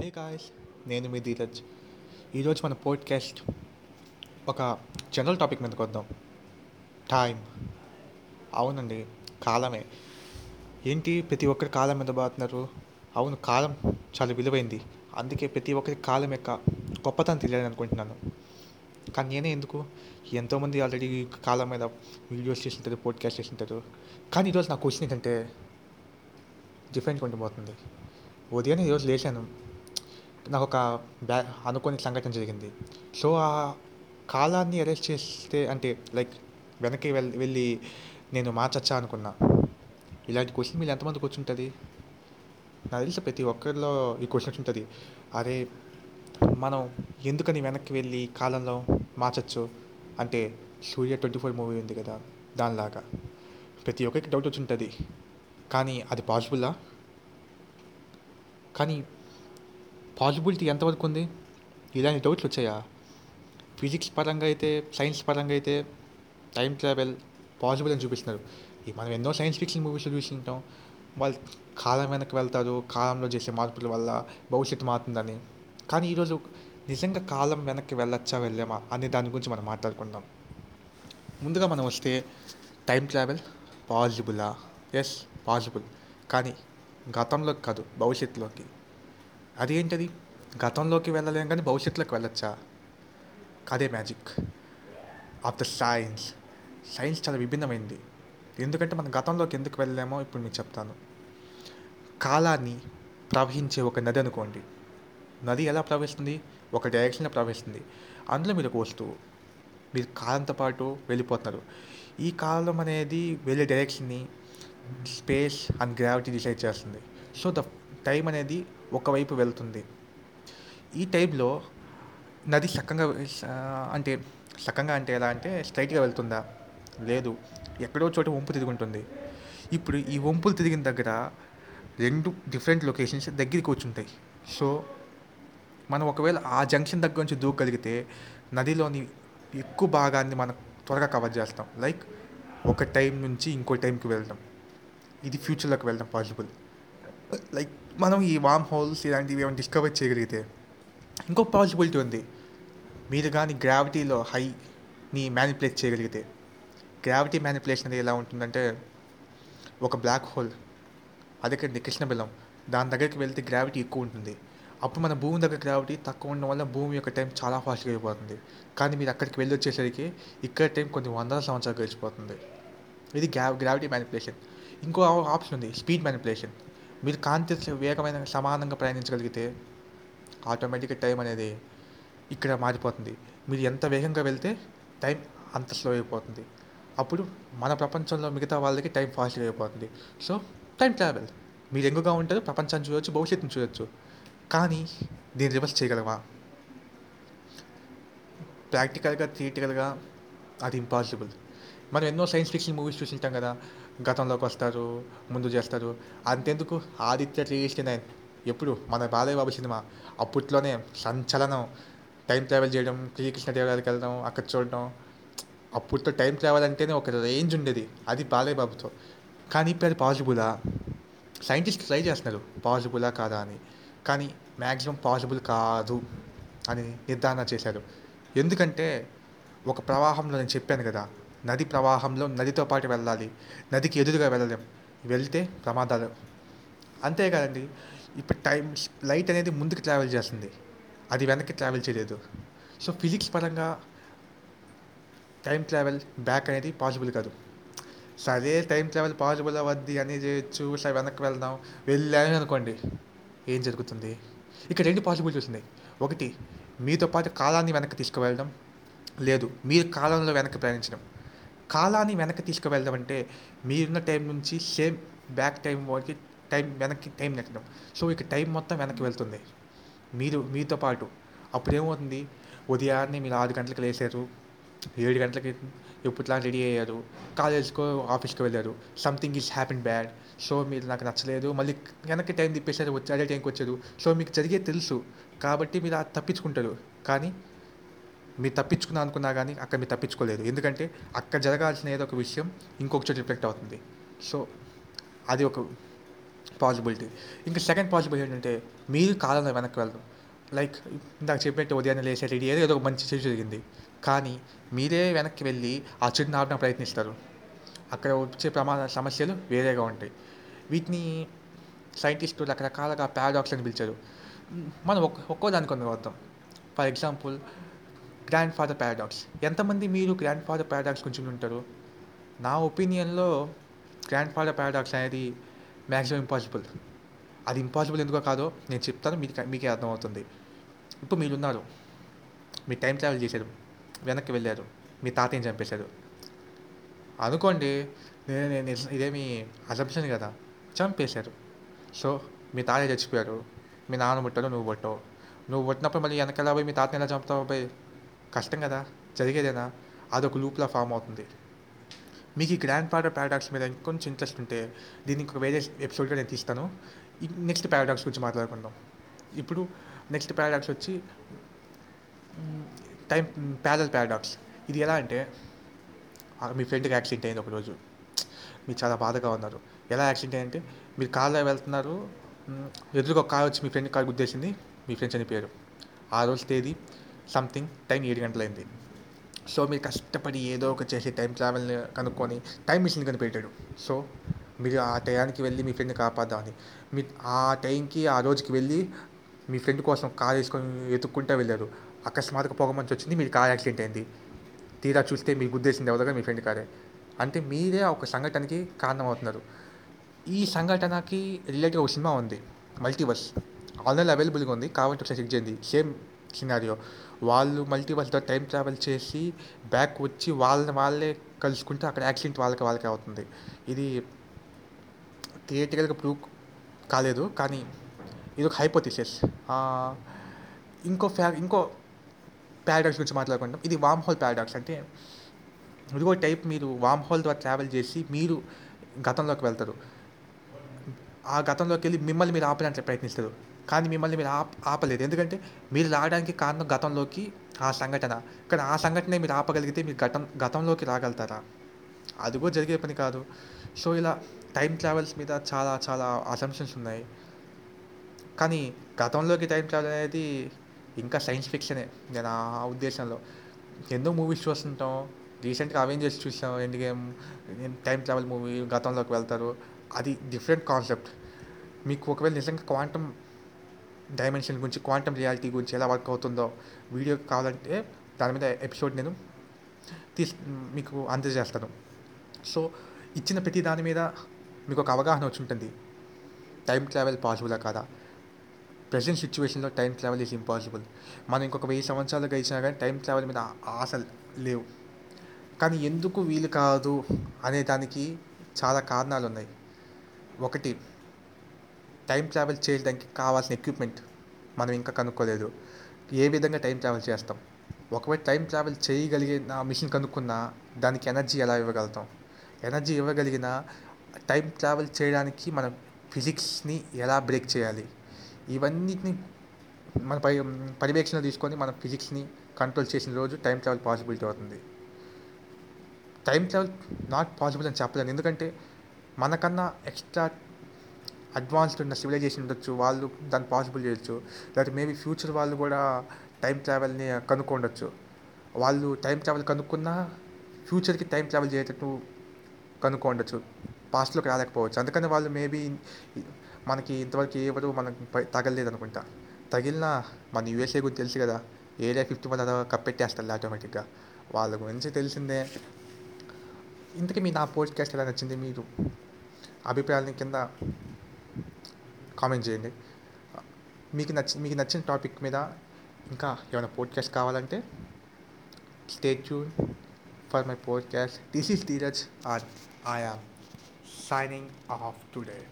Hey guys నేను మీ ధీరజ్. ఈరోజు మన పోడ్కాస్ట్ ఒక జనరల్ టాపిక్ మీదకి వద్దాం. టైం అవునండి కాలమే. ఏంటి ప్రతి ఒక్కరి కాలం మీద బాగుతున్నారు అవును కాలం చాలా విలువైంది. అందుకే ప్రతి ఒక్కరి కాలం యొక్క గొప్పతనం తెలియాలని అనుకుంటున్నాను. కానీ నేనే ఎందుకు? ఎంతోమంది ఆల్రెడీ కాలం మీద వీడియోస్ చేస్తుంటారు పోడ్కాస్ట్ చేస్తుంటారు. కానీ ఈరోజు నా క్వశ్చన్ ఏంటంటే డిఫరెంట్గా ఉండిపోతుంది. ఉదయం ఈరోజు లేచాను. నాకు ఒక బ్యా అనుకోని సంఘటన జరిగింది. సో ఆ కాలాన్ని అరెస్ట్ చేస్తే అంటే లైక్ వెనక్కి వెళ్ళి వెళ్ళి నేను మార్చచ్చా అనుకున్నా. ఇలాంటి క్వశ్చన్ మీరు ఎంతమంది కూర్చుంటుంది? ఉంటుంది నాకు తెలిసి ప్రతి ఒక్కరిలో ఈ క్వశ్చన్ ఉంటుంది. అరే మనం ఎందుకని వెనక్కి వెళ్ళి కాలంలో మార్చచ్చు? అంటే సూర్య ట్వంటీ ఫోర్ మూవీ ఉంది కదా దానిలాగా. ప్రతి ఒక్కరికి డౌట్ వచ్చి ఉంటుంది. కానీ అది పాసిబుల్లా కానీ పాసిబిలిటీ ఎంతవరకు ఉంది? ఇలాంటి డౌట్లు వచ్చాయా? ఫిజిక్స్ పరంగా అయితే సైన్స్ పరంగా అయితే టైం ట్రావెల్ పాసిబుల్ అని చూపిస్తున్నారు. ఈ మనం ఎన్నో సైన్స్ ఫిక్షన్ మూవీస్ చూసింటాం. వాళ్ళు కాలం వెనక్కి వెళ్తారు. కాలంలో చేసే మార్పుల వల్ల భవిష్యత్తు మారుతుందని. కానీ ఈరోజు నిజంగా కాలం వెనక్కి వెళ్ళొచ్చా వెళ్ళామా అనే దాని గురించి మనం మాట్లాడుకుందాం. ముందుగా మనం వస్తే టైం ట్రావెల్ పాసిబులా? Yes possible. కానీ గతంలోకి కాదు భవిష్యత్తులోకి. అదేంటది? గతంలోకి వెళ్ళలేం కానీ భవిష్యత్తులోకి వెళ్ళొచ్చా? అదే magic. Of the science. Science చాలా విభిన్నమైంది. ఎందుకంటే మనం గతంలోకి ఎందుకు వెళ్ళలేమో ఇప్పుడు మీకు చెప్తాను. కాలాన్ని ప్రవహించే ఒక నది అనుకోండి. నది ఎలా ప్రవహిస్తుంది? ఒక డైరెక్షన్లో ప్రవహిస్తుంది. అందులో మీరు ఒక వస్తువు మీరు కాలంతో పాటు వెళ్ళిపోతున్నారు. ఈ కాలం అనేది వెళ్ళే డైరెక్షన్ని స్పేస్ అండ్ గ్రావిటీ డిసైడ్ చేస్తుంది. సో ద టైం అనేది ఒకవైపు వెళ్తుంది. ఈ టైంలో నది చక్కగా అంటే చక్కగా అంటే ఎలా అంటే స్ట్రైట్గా వెళ్తుందా? లేదు. ఎక్కడో చోట వంపు తిరుగుంటుంది ఇప్పుడు ఈ వంపులు తిరిగిన దగ్గర రెండు డిఫరెంట్ లొకేషన్స్ దగ్గరికి వచ్చుంటాయి. సో మనం ఒకవేళ ఆ జంక్షన్ దగ్గర నుంచి దూకగలిగితే నదిలోని ఎక్కువ భాగాన్ని మనం త్వరగా కవర్ చేస్తాం. లైక్ ఒక టైం నుంచి ఇంకో టైంకి వెళ్దాం. ఇది ఫ్యూచర్లోకి వెళ్ళడం పాసిబుల్ లైక్ మనం ఈ వామ్ హోల్స్ ఇలాంటివి ఏమైనా డిస్కవర్ చేయగలిగితే ఇంకో పాసిబిలిటీ ఉంది. మీరు కానీ గ్రావిటీలో హైని మ్యానిపులేట్ చేయగలిగితే. గ్రావిటీ మ్యానిపులేషన్ అనేది ఎలా ఉంటుందంటే ఒక బ్లాక్ హోల్ అదే కృష్ణ బిలం దాని దగ్గరికి వెళ్తే గ్రావిటీ ఎక్కువ ఉంటుంది. అప్పుడు మన భూమి దగ్గర గ్రావిటీ తక్కువ ఉండడం వల్ల భూమి యొక్క టైం చాలా ఫాస్ట్గా అయిపోతుంది కానీ మీరు అక్కడికి వెళ్ళి వచ్చేసరికి ఇక్కడ టైం కొన్ని వందల సంవత్సరాలు గడిచిపోతుంది. ఇది గ్రా గ్రావిటీ మ్యానిపులేషన్ ఇంకో ఆప్షన్ ఉంది స్పీడ్ మ్యానిపులేషన్ మీరు కాంతి వేగమైన సమానంగా ప్రయాణించగలిగితే ఆటోమేటిక్గా టైం అనేది ఇక్కడ మారిపోతుంది. మీరు ఎంత వేగంగా వెళ్తే టైం అంత స్లో అయిపోతుంది. అప్పుడు మన ప్రపంచంలో మిగతా వాళ్ళకి టైం ఫాస్ట్గా అయిపోతుంది. So time travel. మీరు ఎంగుగా ఉంటారు ప్రపంచాన్ని చూడొచ్చు భవిష్యత్తుని చూడొచ్చు. కానీ దీన్ని రివర్స్ చేయగలవా? ప్రాక్టికల్గా థియేటికల్గా అది ఇంపాసిబుల్. మనం ఎన్నో సైన్స్ ఫిక్షన్ మూవీస్ చూసింటాం కదా గతంలోకి వస్తారు ముందు చేస్తారు. అంతెందుకు? ఆదిత్య త్రీ సిక్స్టీ నైన్ ఎప్పుడు? మన బాలయ్య బాబు సినిమా. అప్పట్లోనే సంచలనం. టైం ట్రావెల్ చేయడం శ్రీకృష్ణదేవరాయలకి వెళ్ళడం అక్కడ చూడడం. అప్పట్లో టైం ట్రావెల్ అంటేనే ఒక రేంజ్ ఉండేది. అది బాలయ్య బాబుతో కానీ ఇప్పుడు అది పాసిబులా సైంటిస్ట్ ట్రై చేస్తున్నారు. పాసిబులా కాదా అని. కానీ మ్యాక్సిమం పాసిబుల్ కాదు అని నిర్ధారణ చేశారు. ఎందుకంటే ఒక ప్రవాహంలో నేను చెప్పాను కదా నది ప్రవాహంలో నదితో పాటు వెళ్ళాలి. నదికి ఎదురుగా వెళ్ళలేం. వెళ్తే ప్రమాదాలు. అంతేకాదండి ఇప్పుడు టైం లైట్ అనేది ముందుకు ట్రావెల్ చేస్తుంది. అది వెనక్కి ట్రావెల్ చేయలేదు. సో ఫిజిక్స్ పరంగా టైం ట్రావెల్ బ్యాక్ అనేది పాసిబుల్ కాదు. సరే టైం ట్రావెల్ పాసిబుల్ అవద్ది అని చేయొచ్చు. సరే వెనక్కి వెళ్దాం. వెళ్ళాను అనుకోండి. ఏం జరుగుతుంది? ఇక్కడ రెండు పాసిబిలిటీస్ ఉన్నాయి ఒకటి మీతో పాటు కాలాన్ని వెనక్కి తీసుకువెళ్ళడం. లేదు మీరు కాలంలో వెనక్కి ప్రయాణించడం. కాలాన్ని వెనక్కి తీసుకువెళ్దామంటే మీరున్న టైం నుంచి సేమ్ బ్యాక్ టైం వరకు టైం వెనక్కి టైం నెట్టడం. సో ఇక టైం మొత్తం వెనక్కి వెళ్తుంది. మీరు మీతో పాటు అప్పుడు ఏమవుతుంది? ఉదయాన్నే మీరు ఆరు గంటలకు లేచారు ఏడు గంటలకి ఎప్పుడులా రెడీ అయ్యారు కాలేజ్కో ఆఫీస్కి వెళ్ళారు something is happen bad so మీరు నాకు నచ్చలేదు మళ్ళీ వెనక్కి టైం తిప్పేసారు వచ్చి అదే టైంకి వచ్చారు. సో మీకు జరిగే తెలుసు కాబట్టి మీరు తప్పించుకుంటారు. కానీ మీరు తప్పించుకున్నా అనుకున్నా కానీ అక్కడ మీరు తప్పించుకోలేదు. ఎందుకంటే అక్కడ జరగాల్సిన ఏదో ఒక విషయం ఇంకొక చోట రిఫ్లెక్ట్ అవుతుంది. సో అది ఒక పాసిబిలిటీ ఇంకా సెకండ్ పాసిబిలిటీ ఏంటంటే మీరు కాలంలో వెనక్కి వెళ్ళడం. లైక్ ఇందాక చెప్పినట్టు ఉదయాన్నే లేసే రెడీ ఏదో ఏదో ఒక మంచి చెడు జరిగింది. కానీ మీరే వెనక్కి వెళ్ళి ఆ చెడుని ఆపడం ప్రయత్నిస్తారు. అక్కడ వచ్చే ప్రమాద సమస్యలు వేరేగా ఉంటాయి. వీటిని సైంటిస్టులు రకరకాలుగా పారాడాక్స్ అని పిలిచారు. మనం ఒక్క ఒక్కో దానికి కొన్ని వద్దాం for example grand father paradox ఎంతమంది మీరు గ్రాండ్ ఫాదర్ పారాడాక్స్ గురించి ఉంటారు? నా ఒపీనియన్లో గ్రాండ్ ఫాదర్ పారాడాక్స్ అనేది మ్యాక్సిమం ఇంపాసిబుల్ అది ఇంపాసిబుల్ ఎందుకో కాదో నేను చెప్తాను మీకు మీకే అర్థమవుతుంది. ఇప్పుడు మీరున్నారు. మీ టైం ట్రావెల్ చేశారు. వెనక్కి వెళ్ళారు. మీ తాతయ్యని చంపేశారు. అనుకోండి నేను ఇదేమి అసంప్షన్ కదా. చంపేశారు. సో మీ తాతయ్య చచ్చిపోయారు. మీ నాన్న పుట్టారు నువ్వు పుట్టావు. నువ్వు పుట్టినప్పుడు మళ్ళీ వెనకాల పోయి మీ తాతని ఎలా చంపుతావు పోయి? కష్టం కదా జరిగేదేనా అదొక లూప్లా ఫామ్ అవుతుంది. మీకు ఈ గ్రాండ్ ఫాదర్ పారాడాక్స్ మీద ఇంకొంచెం ఇంట్రెస్ట్ ఉంటే దీన్ని ఇంకొక వేరే ఎపిసోడ్గా నేను తీస్తాను. నెక్స్ట్ పారాడాక్స్ గురించి మాట్లాడుకుందాం. ఇప్పుడు నెక్స్ట్ పారాడాక్స్ వచ్చి టైం ప్యారల్ పారాడాక్స్. ఇది ఎలా అంటే మీ ఫ్రెండ్కి యాక్సిడెంట్ అయింది ఒకరోజు మీరు చాలా బాధగా ఉన్నారు. ఎలా యాక్సిడెంట్ అయ్యంటే మీరు కార్లో వెళ్తున్నారు ఎదురుగా ఒక కార్ వచ్చి మీ ఫ్రెండ్ కార్ గుద్దేసింది మీ ఫ్రెండ్స్ అని పేరు ఆ రోజు తేదీ సంథింగ్ టైం ఏడు గంటలైంది. సో మీరు కష్టపడి ఏదో ఒక చేసి టైం ట్రావెల్ని కనుక్కొని టైం మిషన్ కనిపెట్టాడు సో మీరు ఆ టయానికి వెళ్ళి మీ ఫ్రెండ్ని కాపాడదామని మీ ఆ టైంకి ఆ రోజుకి వెళ్ళి మీ ఫ్రెండ్ కోసం కార్ వేసుకొని వెతుక్కుంటూ వెళ్ళారు. అకస్మాత్తుగా పొగ మంచి వచ్చింది మీరు కార్ యాక్సిడెంట్ అయింది. తీరా చూస్తే మీ గుద్దేసింది ఎవరుగా మీ ఫ్రెండ్ కారే. అంటే మీరే ఒక సంఘటనకి కారణం అవుతున్నారు ఈ సంఘటనకి రిలేటెడ్ ఒక సినిమా ఉంది మల్టీవర్స్. ఆన్లైన్ అవైలబుల్గా ఉంది కాబట్టి ఒకసారి చెక్ చేయండి. సేమ్ సినారియో వాళ్ళు మల్టీవర్స్లో టైం ట్రావెల్ చేసి బ్యాక్ వచ్చి వాళ్ళని వాళ్ళే కలుసుకుంటే అక్కడ యాక్సిడెంట్ వాళ్ళకి వాళ్ళకే అవుతుంది. ఇది థియేటికల్గా ప్రూవ్ కాలేదు కానీ ఇది ఒక హైపోథిసిస్. ఇంకో ఫ్యా ఇంకో పారాడాక్స్ గురించి మాట్లాడుకుంటాం ఇది వామ్ హోల్ పారాడాక్స్ అంటే ఇదిగో టైప్ మీరు వామ్ హోల్ ద్వారా ట్రావెల్ చేసి మీరు గతంలోకి వెళ్తారు. ఆ గతంలోకి వెళ్ళి మిమ్మల్ని మీరు ఆపడానికి ప్రయత్నిస్తారు. కానీ మిమ్మల్ని మీరు ఆప ఆపలేదు. ఎందుకంటే మీరు రావడానికి కారణం గతంలోకి ఆ సంఘటన. కానీ ఆ సంఘటన మీరు ఆపగలిగితే మీరు గతం గతంలోకి రాగలుగుతారా? అది కూడా జరిగే పని కాదు. సో ఇలా టైం ట్రావెల్స్ మీద చాలా చాలా అసంప్షన్స్ ఉన్నాయి. కానీ గతంలోకి టైం ట్రావెల్ అనేది ఇంకా సైన్స్ ఫిక్షనే. నేను ఆ ఉద్దేశంలో ఎన్నో మూవీస్ చూస్తుంటాం. రీసెంట్గా అవెంజర్స్ చూసాం. End game time travel movie గతంలోకి వెళ్తారు. అది డిఫరెంట్ కాన్సెప్ట్. మీకు ఒకవేళ నిజంగా క్వాంటమ్ డైమెన్షన్ గురించి క్వాంటమ్ రియాలిటీ గురించి ఎలా వర్క్ అవుతుందో వీడియో కావాలంటే దాని మీద ఎపిసోడ్ నేను తీసి మీకు అందజేస్తాను. సో ఇచ్చిన ప్రతి దాని మీద మీకు ఒక అవగాహన వచ్చి ఉంటుంది. టైం ట్రావెల్ పాసిబులా కాదా? ప్రజెంట్ సిచ్యువేషన్లో టైం ట్రావెల్ ఈజ్ ఇంపాసిబుల్ మనం ఇంకొక వెయ్యి సంవత్సరాలు గడిచినా కానీ టైం ట్రావెల్ మీద ఆశలు లేవు. కానీ ఎందుకు వీలు కాదు అనే దానికి చాలా కారణాలు ఉన్నాయి ఒకటి టైం ట్రావెల్ చేయడానికి కావాల్సిన ఎక్విప్మెంట్ మనం ఇంకా కనుక్కోలేదు. ఏ విధంగా టైం ట్రావెల్ చేస్తాం? ఒకవేళ టైం ట్రావెల్ చేయగలిగిన మిషన్ కనుక్కున్నా దానికి ఎనర్జీ ఎలా ఇవ్వగలుగుతాం? ఎనర్జీ ఇవ్వగలిగిన టైం ట్రావెల్ చేయడానికి మనం ఫిజిక్స్ని ఎలా బ్రేక్ చేయాలి? ఇవన్నిటిని మన పరి పర్యవేక్షణ తీసుకొని మనం ఫిజిక్స్ని కంట్రోల్ చేసిన రోజు టైం ట్రావెల్ పాసిబిలిటీ అవుతుంది. టైం ట్రావెల్ నాట్ పాసిబుల్ అని చెప్పలేను ఎందుకంటే మనకన్నా ఎక్స్ట్రా అడ్వాన్స్డ్ ఉన్న సివిలైజేషన్ ఉండొచ్చు వాళ్ళు దాన్ని పాసిబుల్ చేయొచ్చు. లేకపోతే మేబీ ఫ్యూచర్ వాళ్ళు కూడా టైం ట్రావెల్ని కనుక్కోండొచ్చు. వాళ్ళు టైం ట్రావెల్ కనుక్కున్నా ఫ్యూచర్కి టైం ట్రావెల్ చేసేటట్టు కనుక్కోండొచ్చు. పాస్ట్లోకి రాలేకపోవచ్చు. అందుకని వాళ్ళు మేబీ మనకి ఇంతవరకు ఎవరు మనకి తగలేదు తగలలేదు అనుకుంటా. తగిలిన మన యూఎస్ఏ గురించి తెలుసు కదా ఏరియా ఫిఫ్టీ వన్ అలా కప్పెట్టేస్తారు ఆటోమేటిక్గా. వాళ్ళ గురించి తెలిసిందే. ఇంతకీ మీ నా పోడ్కాస్ట్ ఎలా నచ్చింది? మీరు అభిప్రాయాలని కింద కామెంట్ చేయండి మీకు నచ్చి మీకు నచ్చిన టాపిక్ మీద ఇంకా ఏమైనా పోడ్కాస్ట్ కావాలంటే stay tune for my podcast this is Dheeraj R I am signing off today.